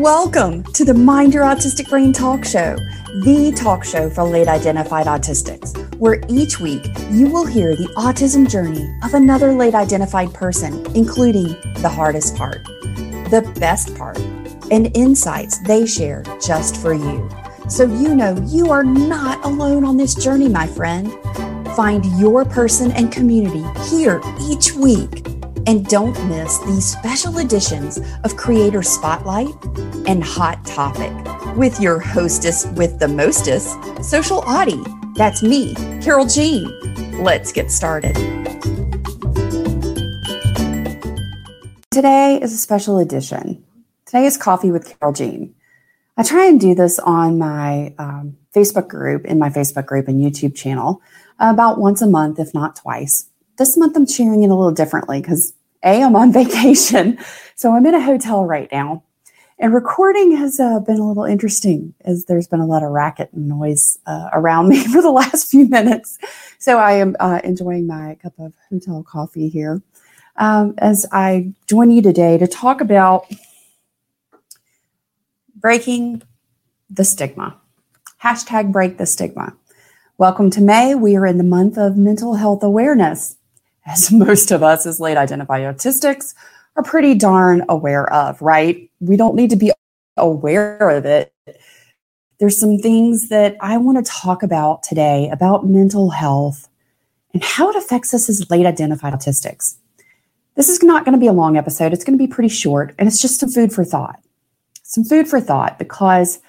Welcome to the Mind Your Autistic Brain Talk Show, the talk show for late identified autistics, where each week you will hear the autism journey of another late identified person, including the hardest part, the best part, and insights they share just for you. So you know you are not alone on this journey, my friend. Find your person and community here each week and don't miss these special editions of Creator Spotlight and Hot Topic with your hostess with the mostest, Social Audie. That's me, Carol Jean. Let's get started. Today is a special edition. Today is Coffee with Carol Jean. I try and do this on my um, Facebook group, in my Facebook group and YouTube channel, about once a month, if not twice this month I'm sharing it a little differently because A, I'm on vacation. So I'm in a hotel right now. And recording has uh, been a little interesting as there's been a lot of racket and noise uh, around me for the last few minutes. So I am uh, enjoying my cup of hotel coffee here um, as I join you today to talk about breaking the stigma. Hashtag break the stigma. Welcome to May. We are in the month of mental health awareness as most of us as late identified autistics are pretty darn aware of, right? We don't need to be aware of it. There's some things that I want to talk about today about mental health and how it affects us as late identified autistics. This is not going to be a long episode. It's going to be pretty short, and it's just some food for thought. Some food for thought because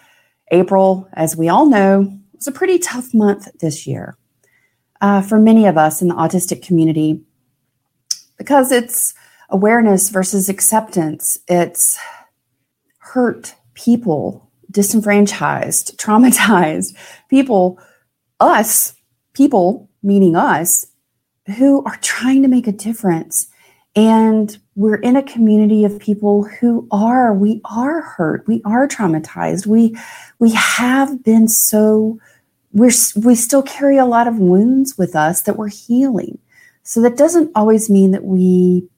April, as we all know, was a pretty tough month this year uh, for many of us in the autistic community because it's awareness versus acceptance. It's hurt people, disenfranchised, traumatized people, us, people, meaning us, who are trying to make a difference. And we're in a community of people who are, we are hurt, we are traumatized, we we have been so we're, we still carry a lot of wounds with us that we're healing. So that doesn't always mean that we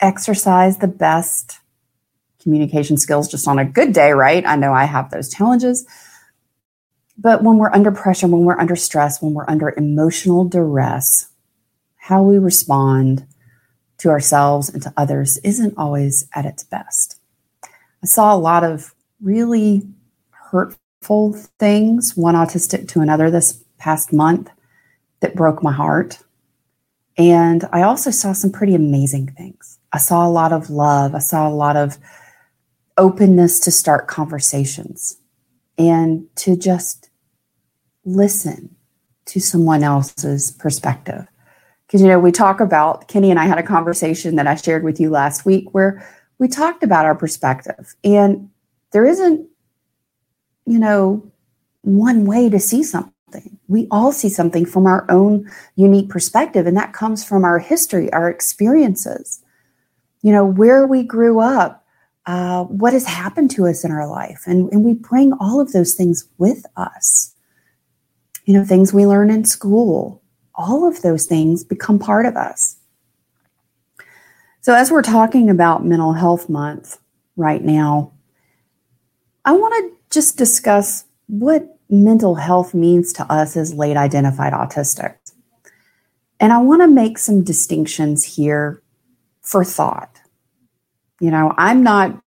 exercise the best communication skills just on a good day, right? I know I have those challenges. But when we're under pressure, when we're under stress, when we're under emotional duress, how we respond to ourselves and to others isn't always at its best. I saw a lot of really hurtful things, one autistic to another this past month, that broke my heart. And I also saw some pretty amazing things. I saw a lot of love. I saw a lot of openness to start conversations and to just listen to someone else's perspective. Because, you know, we talk about, Kenny and I had a conversation that I shared with you last week where we talked about our perspective. And there isn't you know, one way to see something. We all see something from our own unique perspective, and that comes from our history, our experiences, you know, where we grew up, uh, what has happened to us in our life. And, and we bring all of those things with us. You know, things we learn in school, all of those things become part of us. So, as we're talking about Mental Health Month right now, I want to just discuss what mental health means to us as late identified autistics. And I want to make some distinctions here for thought. You know, I'm not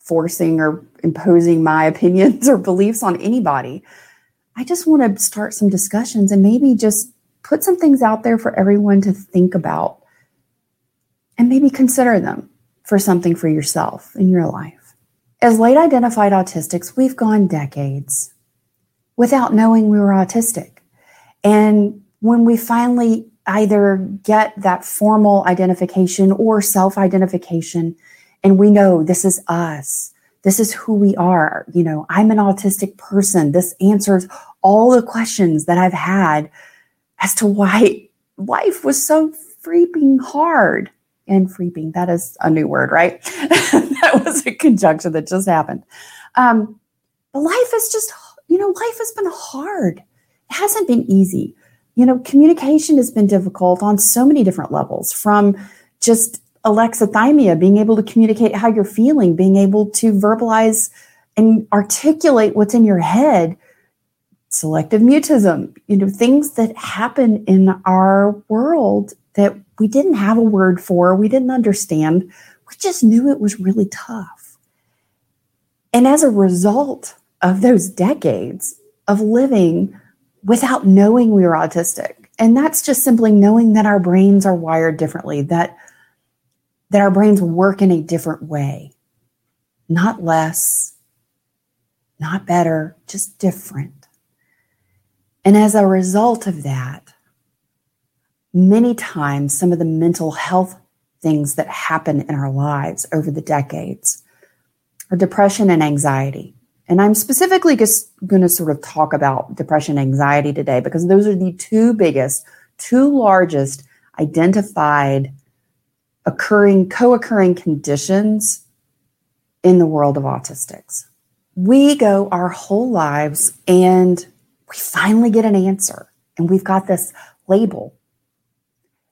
forcing or imposing my opinions or beliefs on anybody. I just want to start some discussions and maybe just put some things out there for everyone to think about and maybe consider them for something for yourself in your life. As late identified autistics, we've gone decades without knowing we were autistic. And when we finally either get that formal identification or self identification, and we know this is us, this is who we are, you know, I'm an autistic person. This answers all the questions that I've had as to why life was so freaking hard and freeping. That is a new word, right? that was a conjunction that just happened. Um, but life is just, you know, life has been hard. It hasn't been easy. You know, communication has been difficult on so many different levels from just alexithymia, being able to communicate how you're feeling, being able to verbalize and articulate what's in your head, selective mutism, you know, things that happen in our world that we didn't have a word for, we didn't understand. We just knew it was really tough. And as a result of those decades of living without knowing we were autistic, and that's just simply knowing that our brains are wired differently, that that our brains work in a different way, not less, not better, just different. And as a result of that, many times some of the mental health things that happen in our lives over the decades are depression and anxiety. And I'm specifically just going to sort of talk about depression and anxiety today because those are the two biggest, two largest identified occurring, co occurring conditions in the world of autistics. We go our whole lives and we finally get an answer, and we've got this label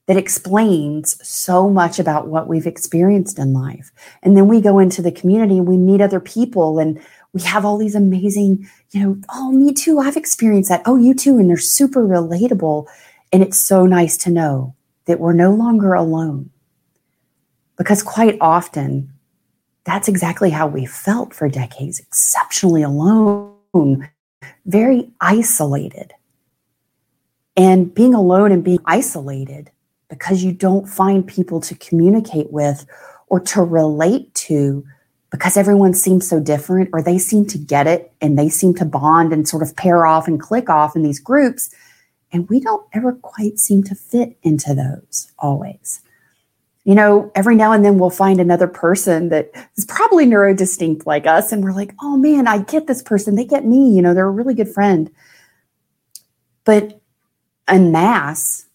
that explains so much about what we've experienced in life. And then we go into the community and we meet other people and we have all these amazing, you know, oh, me too, I've experienced that. Oh, you too. And they're super relatable. And it's so nice to know that we're no longer alone. Because quite often, that's exactly how we felt for decades exceptionally alone, very isolated. And being alone and being isolated because you don't find people to communicate with or to relate to because everyone seems so different or they seem to get it and they seem to bond and sort of pair off and click off in these groups. And we don't ever quite seem to fit into those always you know, every now and then we'll find another person that is probably neurodistinct like us. And we're like, oh man, I get this person. They get me. You know, they're a really good friend. But en masse,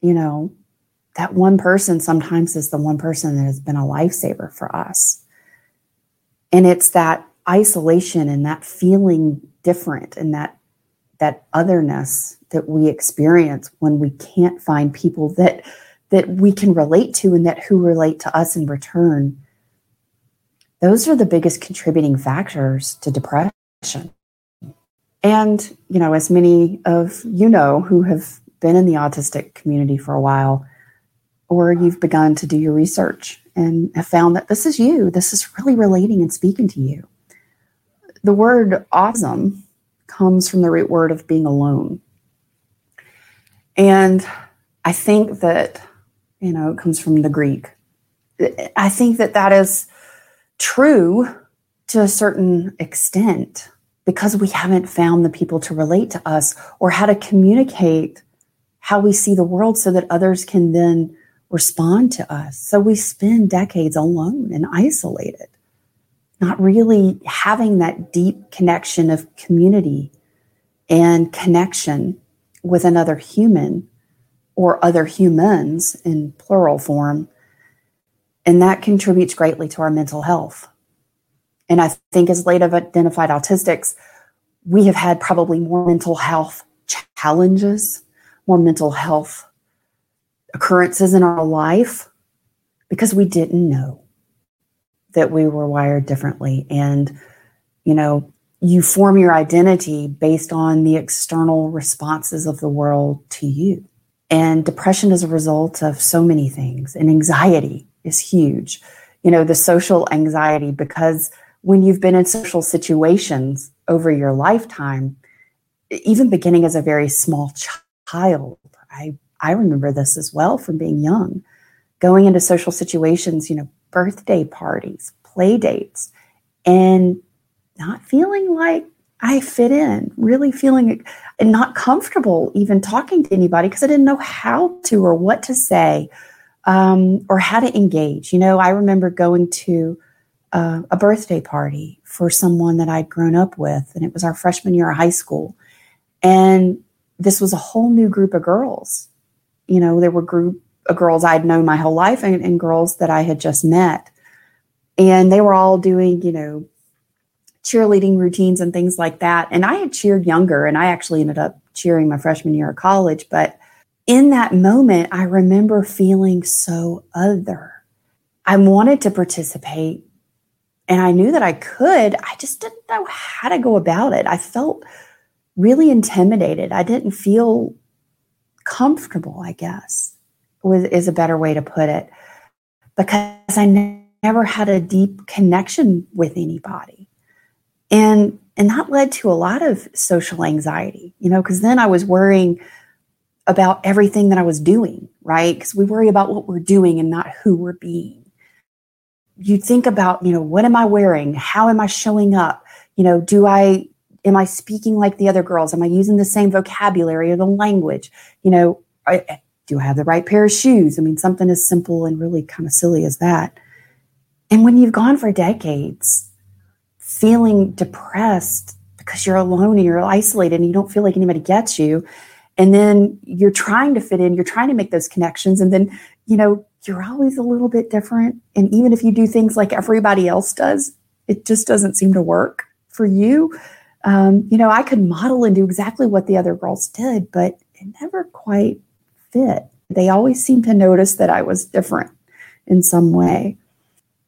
you know, that one person sometimes is the one person that has been a lifesaver for us. And it's that isolation and that feeling different and that that otherness that we experience when we can't find people that that we can relate to and that who relate to us in return those are the biggest contributing factors to depression and you know as many of you know who have been in the autistic community for a while or you've begun to do your research and have found that this is you this is really relating and speaking to you the word awesome comes from the root word of being alone and i think that you know, it comes from the Greek. I think that that is true to a certain extent because we haven't found the people to relate to us or how to communicate how we see the world so that others can then respond to us. So we spend decades alone and isolated, not really having that deep connection of community and connection with another human or other humans in plural form. And that contributes greatly to our mental health. And I think as late of identified autistics, we have had probably more mental health challenges, more mental health occurrences in our life because we didn't know that we were wired differently. And, you know, you form your identity based on the external responses of the world to you. And depression is a result of so many things, and anxiety is huge. You know, the social anxiety, because when you've been in social situations over your lifetime, even beginning as a very small child, I, I remember this as well from being young, going into social situations, you know, birthday parties, play dates, and not feeling like I fit in, really feeling and not comfortable even talking to anybody because I didn't know how to or what to say um, or how to engage. You know, I remember going to uh, a birthday party for someone that I'd grown up with, and it was our freshman year of high school. And this was a whole new group of girls. You know, there were group of girls I'd known my whole life and, and girls that I had just met. And they were all doing, you know, cheerleading routines and things like that. And I had cheered younger, and I actually ended up cheering my freshman year of college. But in that moment, I remember feeling so other. I wanted to participate and I knew that I could. I just didn't know how to go about it. I felt really intimidated. I didn't feel comfortable, I guess, with, is a better way to put it, because I never had a deep connection with anybody. And and that led to a lot of social anxiety, you know, because then I was worrying about everything that I was doing, right? Because we worry about what we're doing and not who we're being. You think about, you know, what am I wearing? How am I showing up? You know, do I am I speaking like the other girls? Am I using the same vocabulary or the language? You know, I, do I have the right pair of shoes? I mean, something as simple and really kind of silly as that. And when you've gone for decades feeling depressed because you're alone and you're isolated and you don't feel like anybody gets you, and then you're trying to fit in, you're trying to make those connections, and then, you know, you're always a little bit different. And even if you do things like everybody else does, it just doesn't seem to work for you. Um, you know, I could model and do exactly what the other girls did, but it never quite fit. They always seemed to notice that I was different in some way.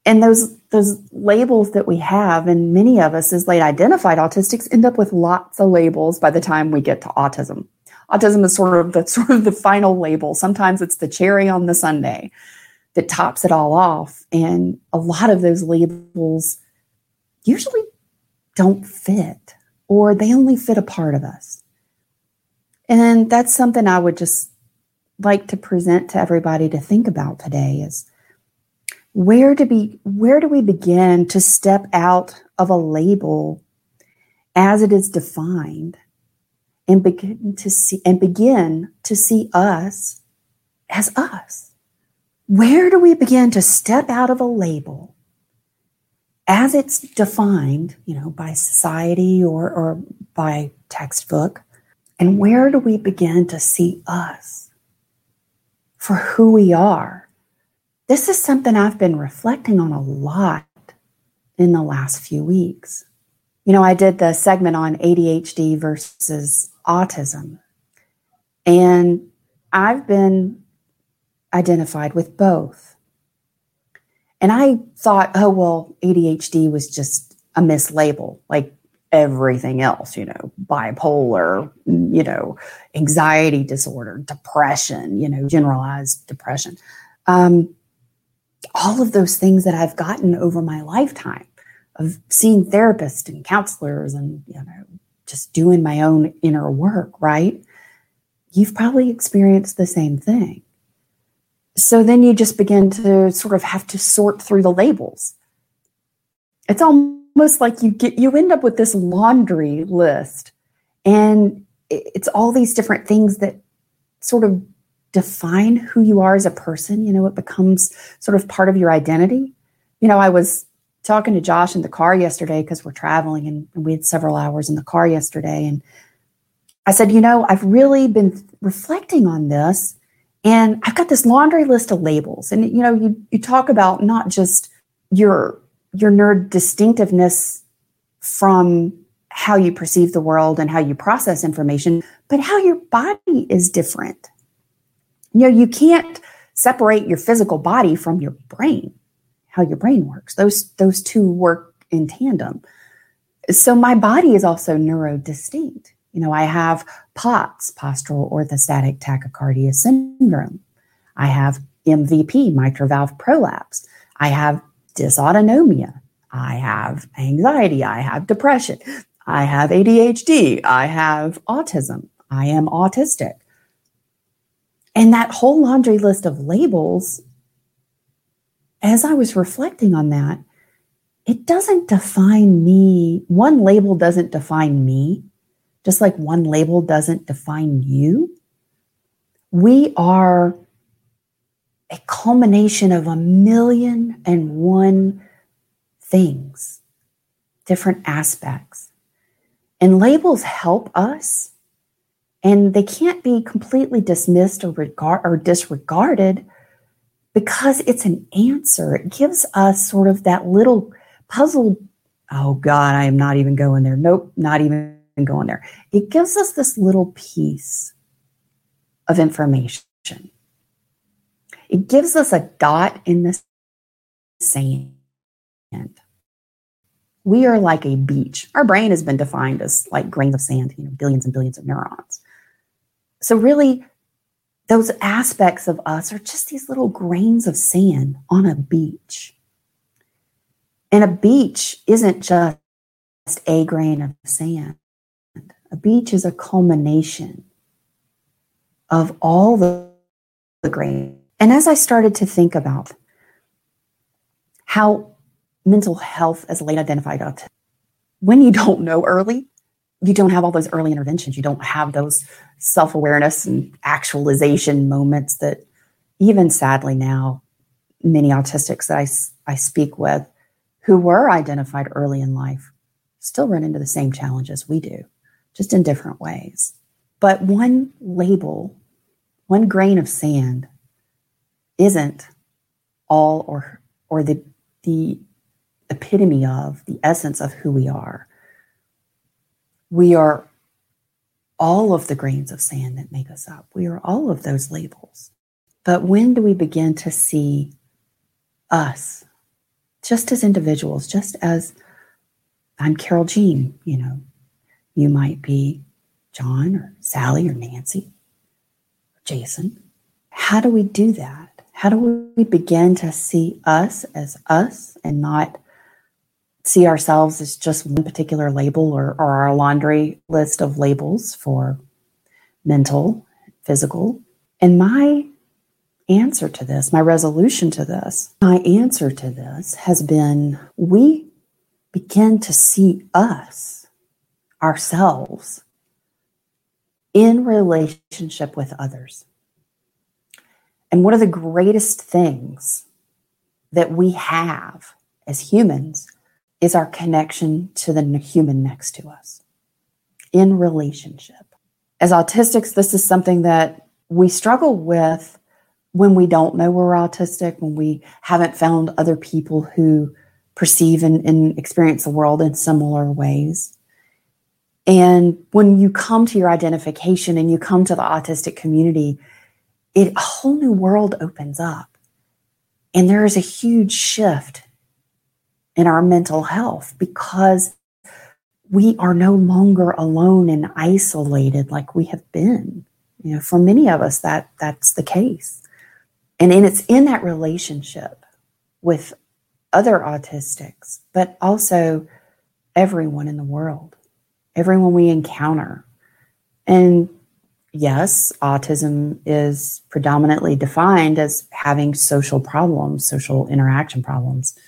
And those those labels that we have and many of us as late identified autistics end up with lots of labels by the time we get to autism. Autism is sort of the sort of the final label. Sometimes it's the cherry on the sundae that tops it all off. And a lot of those labels usually don't fit or they only fit a part of us. And that's something i would just like to present to everybody to think about today is where do be where do we begin to step out of a label as it is defined and begin to see and begin to see us as us? Where do we begin to step out of a label as it's defined you know by society or or by textbook and where do we begin to see us for who we are this is something I've been reflecting on a lot in the last few weeks. You know, I did the segment on ADHD versus autism, and I've been identified with both. And I thought, oh, well, ADHD was just a mislabel, like everything else, you know, bipolar, you know, anxiety disorder, depression, you know, generalized depression. Um, all of those things that I've gotten over my lifetime of seeing therapists and counselors and you know just doing my own inner work, right? You've probably experienced the same thing. So then you just begin to sort of have to sort through the labels. It's almost like you get you end up with this laundry list and it's all these different things that sort of define who you are as a person. You know, it becomes sort of part of your identity. You know, I was talking to Josh in the car yesterday because we're traveling and we had several hours in the car yesterday. And I said, you know, I've really been reflecting on this and I've got this laundry list of labels. And, you know, you, you talk about not just your, your neurodistinctiveness from how you perceive the world and how you process information, but how your body is different you know, you can't separate your physical body from your brain, how your brain works. Those those two work in tandem. So my body is also neurodistinct. You know, I have POTS, postural orthostatic tachycardia syndrome. I have MVP, mitral valve prolapse. I have dysautonomia. I have anxiety. I have depression. I have ADHD. I have autism. I am autistic. And that whole laundry list of labels, as I was reflecting on that, it doesn't define me. One label doesn't define me, just like one label doesn't define you. We are a culmination of a million and one things, different aspects. And labels help us and they can't be completely dismissed or regard or disregarded because it's an answer. It gives us sort of that little puzzle. Oh God, I am not even going there. Nope, not even going there. It gives us this little piece of information. It gives us a dot in the sand. We are like a beach. Our brain has been defined as like grains of sand, you know, billions and billions of neurons. So, really, those aspects of us are just these little grains of sand on a beach. And a beach isn't just a grain of sand, a beach is a culmination of all the, the grain. And as I started to think about how mental health as late identified autism, when you don't know early, you don't have all those early interventions. You don't have those self awareness and actualization moments that, even sadly now, many autistics that I, I speak with who were identified early in life still run into the same challenges we do, just in different ways. But one label, one grain of sand isn't all or or the the epitome of the essence of who we are. We are all of the grains of sand that make us up. We are all of those labels. But when do we begin to see us just as individuals, just as I'm Carol Jean, you know, you might be John or Sally or Nancy or Jason. How do we do that? How do we begin to see us as us and not see ourselves as just one particular label or, or our laundry list of labels for mental, physical? And my answer to this, my resolution to this, my answer to this has been we begin to see us, ourselves, in relationship with others. And one of the greatest things that we have as humans is our connection to the human next to us in relationship. As autistics, this is something that we struggle with when we don't know we're autistic, when we haven't found other people who perceive and, and experience the world in similar ways. And when you come to your identification and you come to the autistic community, it a whole new world opens up. And there is a huge shift in our mental health because we are no longer alone and isolated like we have been. You know, for many of us that that's the case. And, and it's in that relationship with other autistics, but also everyone in the world, everyone we encounter. And yes, autism is predominantly defined as having social problems, social interaction problems.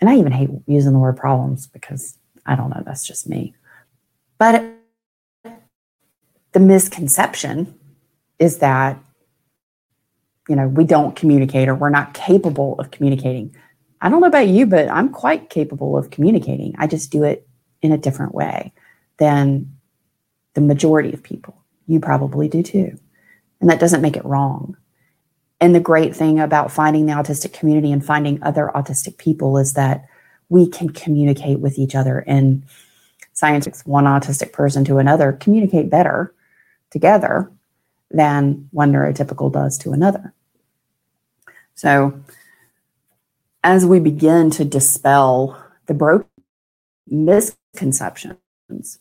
And I even hate using the word problems because I don't know, that's just me. But the misconception is that, you know, we don't communicate or we're not capable of communicating. I don't know about you, but I'm quite capable of communicating. I just do it in a different way than the majority of people. You probably do too. And that doesn't make it wrong. And the great thing about finding the autistic community and finding other autistic people is that we can communicate with each other. And science, one autistic person to another, communicate better together than one neurotypical does to another. So, as we begin to dispel the broken misconceptions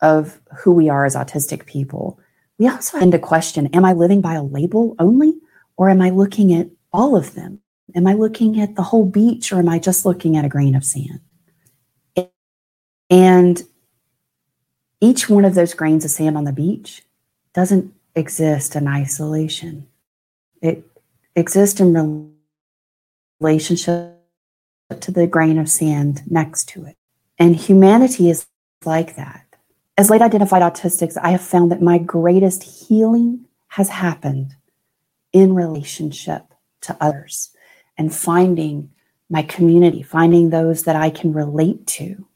of who we are as autistic people, we also end to question Am I living by a label only, or am I looking at all of them? Am I looking at the whole beach, or am I just looking at a grain of sand? And each one of those grains of sand on the beach doesn't exist in isolation. It exists in relationship to the grain of sand next to it. And humanity is like that. As late identified autistics, I have found that my greatest healing has happened in relationship to others and finding my community, finding those that I can relate to.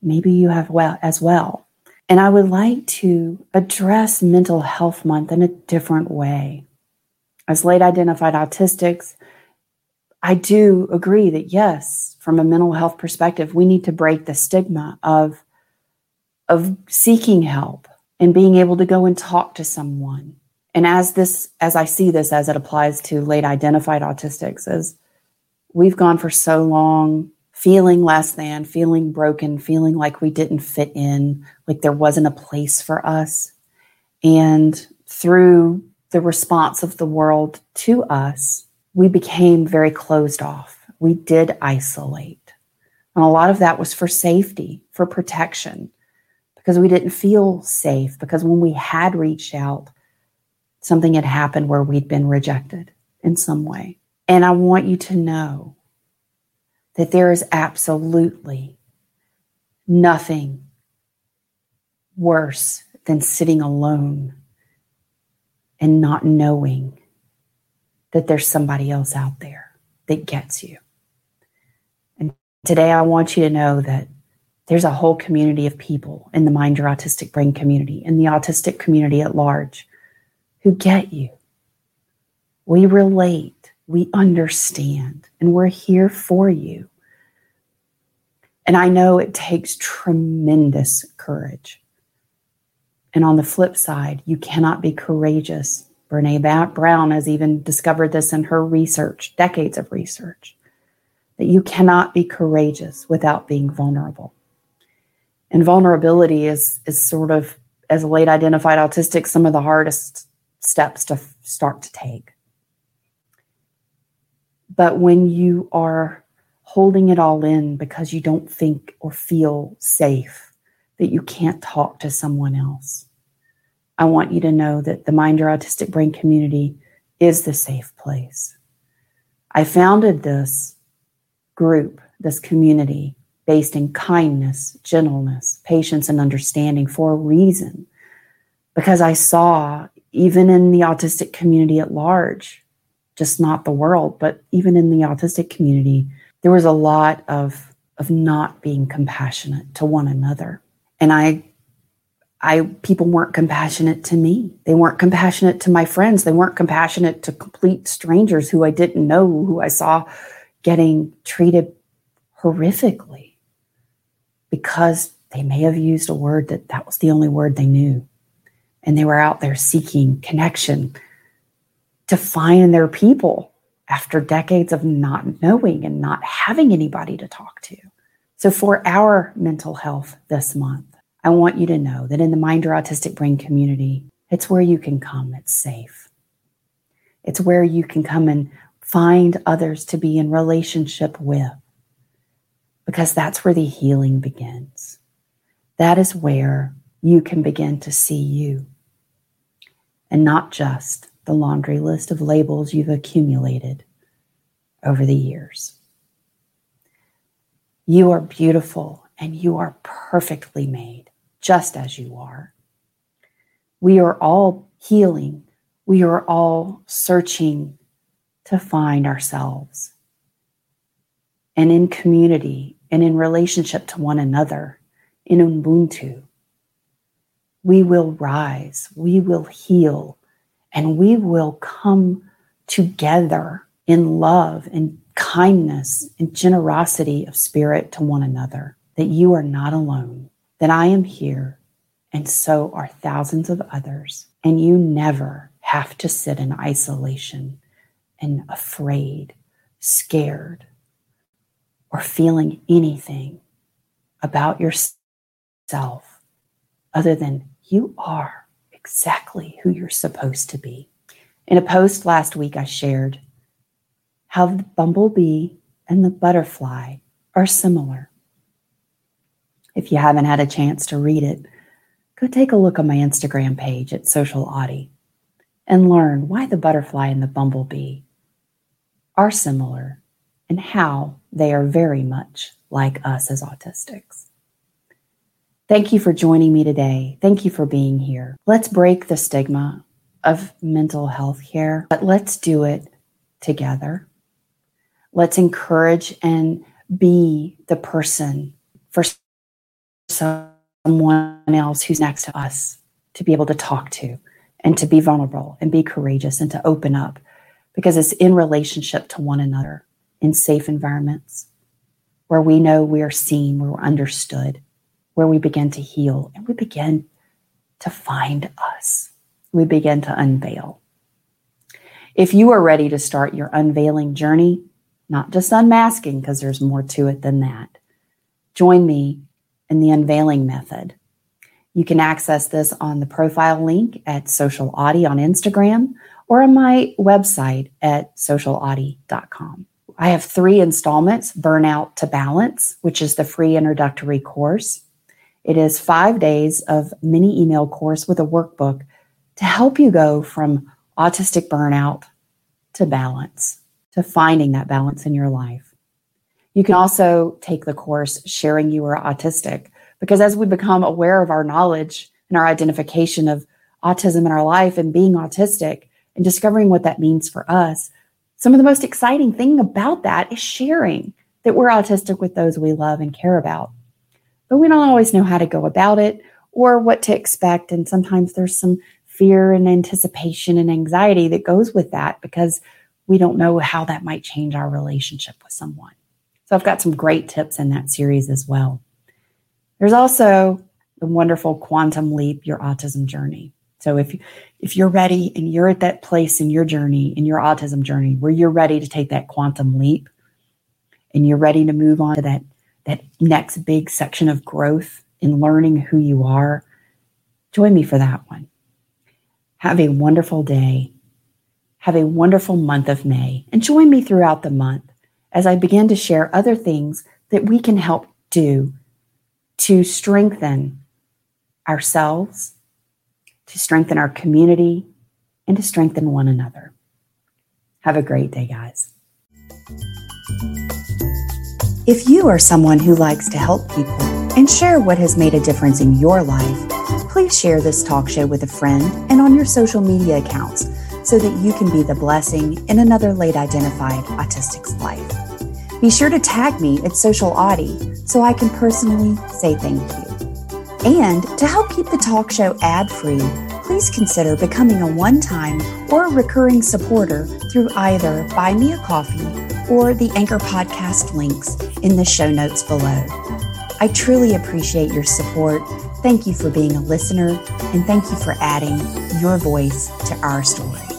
Maybe you have well as well. And I would like to address mental health month in a different way. As late identified autistics, I do agree that yes, from a mental health perspective, we need to break the stigma of, of seeking help and being able to go and talk to someone. And as this, as I see this as it applies to late identified autistics, is we've gone for so long feeling less than, feeling broken, feeling like we didn't fit in, like there wasn't a place for us. And through the response of the world to us, we became very closed off. We did isolate. And a lot of that was for safety, for protection, because we didn't feel safe. Because when we had reached out, something had happened where we'd been rejected in some way. And I want you to know that there is absolutely nothing worse than sitting alone and not knowing that there's somebody else out there that gets you. And today I want you to know that there's a whole community of people in the Mind Your Autistic Brain community, in the autistic community at large, who get you. We relate we understand and we're here for you. And I know it takes tremendous courage. And on the flip side, you cannot be courageous. Brene Brown has even discovered this in her research, decades of research, that you cannot be courageous without being vulnerable. And vulnerability is, is sort of, as a late identified autistic, some of the hardest steps to f- start to take. But when you are holding it all in because you don't think or feel safe, that you can't talk to someone else, I want you to know that the Mind Your Autistic Brain community is the safe place. I founded this group, this community, based in kindness, gentleness, patience, and understanding for a reason. Because I saw, even in the autistic community at large, just not the world, but even in the autistic community, there was a lot of, of not being compassionate to one another. And I I people weren't compassionate to me. They weren't compassionate to my friends. They weren't compassionate to complete strangers who I didn't know, who I saw getting treated horrifically because they may have used a word that that was the only word they knew. And they were out there seeking connection, to find their people after decades of not knowing and not having anybody to talk to. So, for our mental health this month, I want you to know that in the Mind Your Autistic Brain community, it's where you can come, it's safe. It's where you can come and find others to be in relationship with, because that's where the healing begins. That is where you can begin to see you and not just the laundry list of labels you've accumulated over the years. You are beautiful and you are perfectly made, just as you are. We are all healing. We are all searching to find ourselves. And in community and in relationship to one another, in Ubuntu, we will rise, we will heal, and we will come together in love and kindness and generosity of spirit to one another, that you are not alone, that I am here, and so are thousands of others. And you never have to sit in isolation and afraid, scared, or feeling anything about yourself other than you are exactly who you're supposed to be. In a post last week, I shared how the bumblebee and the butterfly are similar. If you haven't had a chance to read it, go take a look on my Instagram page at Social Audie and learn why the butterfly and the bumblebee are similar and how they are very much like us as autistics. Thank you for joining me today. Thank you for being here. Let's break the stigma of mental health care, but let's do it together. Let's encourage and be the person for someone else who's next to us to be able to talk to and to be vulnerable and be courageous and to open up because it's in relationship to one another in safe environments where we know we are seen, where we're understood, where we begin to heal and we begin to find us. We begin to unveil. If you are ready to start your unveiling journey, not just unmasking, because there's more to it than that. Join me in the unveiling method. You can access this on the profile link at Social Audie on Instagram or on my website at socialaudie.com. I have three installments Burnout to Balance, which is the free introductory course. It is five days of mini email course with a workbook to help you go from autistic burnout to balance, to finding that balance in your life. You can also take the course Sharing You Are Autistic, because as we become aware of our knowledge and our identification of autism in our life and being autistic and discovering what that means for us, some of the most exciting thing about that is sharing that we're autistic with those we love and care about. But we don't always know how to go about it or what to expect. And sometimes there's some fear and anticipation and anxiety that goes with that because we don't know how that might change our relationship with someone. So I've got some great tips in that series as well. There's also the wonderful quantum leap your autism journey. So if if you're ready and you're at that place in your journey, in your autism journey, where you're ready to take that quantum leap and you're ready to move on to that that next big section of growth in learning who you are, join me for that one. Have a wonderful day. Have a wonderful month of May and join me throughout the month as I begin to share other things that we can help do to strengthen ourselves, to strengthen our community, and to strengthen one another. Have a great day, guys. If you are someone who likes to help people and share what has made a difference in your life, please share this talk show with a friend and on your social media accounts so that you can be the blessing in another late identified autistic's life. Be sure to tag me at Social Audie so I can personally say thank you. And to help keep the talk show ad free, please consider becoming a one time or recurring supporter through either Buy Me a Coffee or the Anchor Podcast links in the show notes below. I truly appreciate your support Thank you for being a listener, and thank you for adding your voice to our story.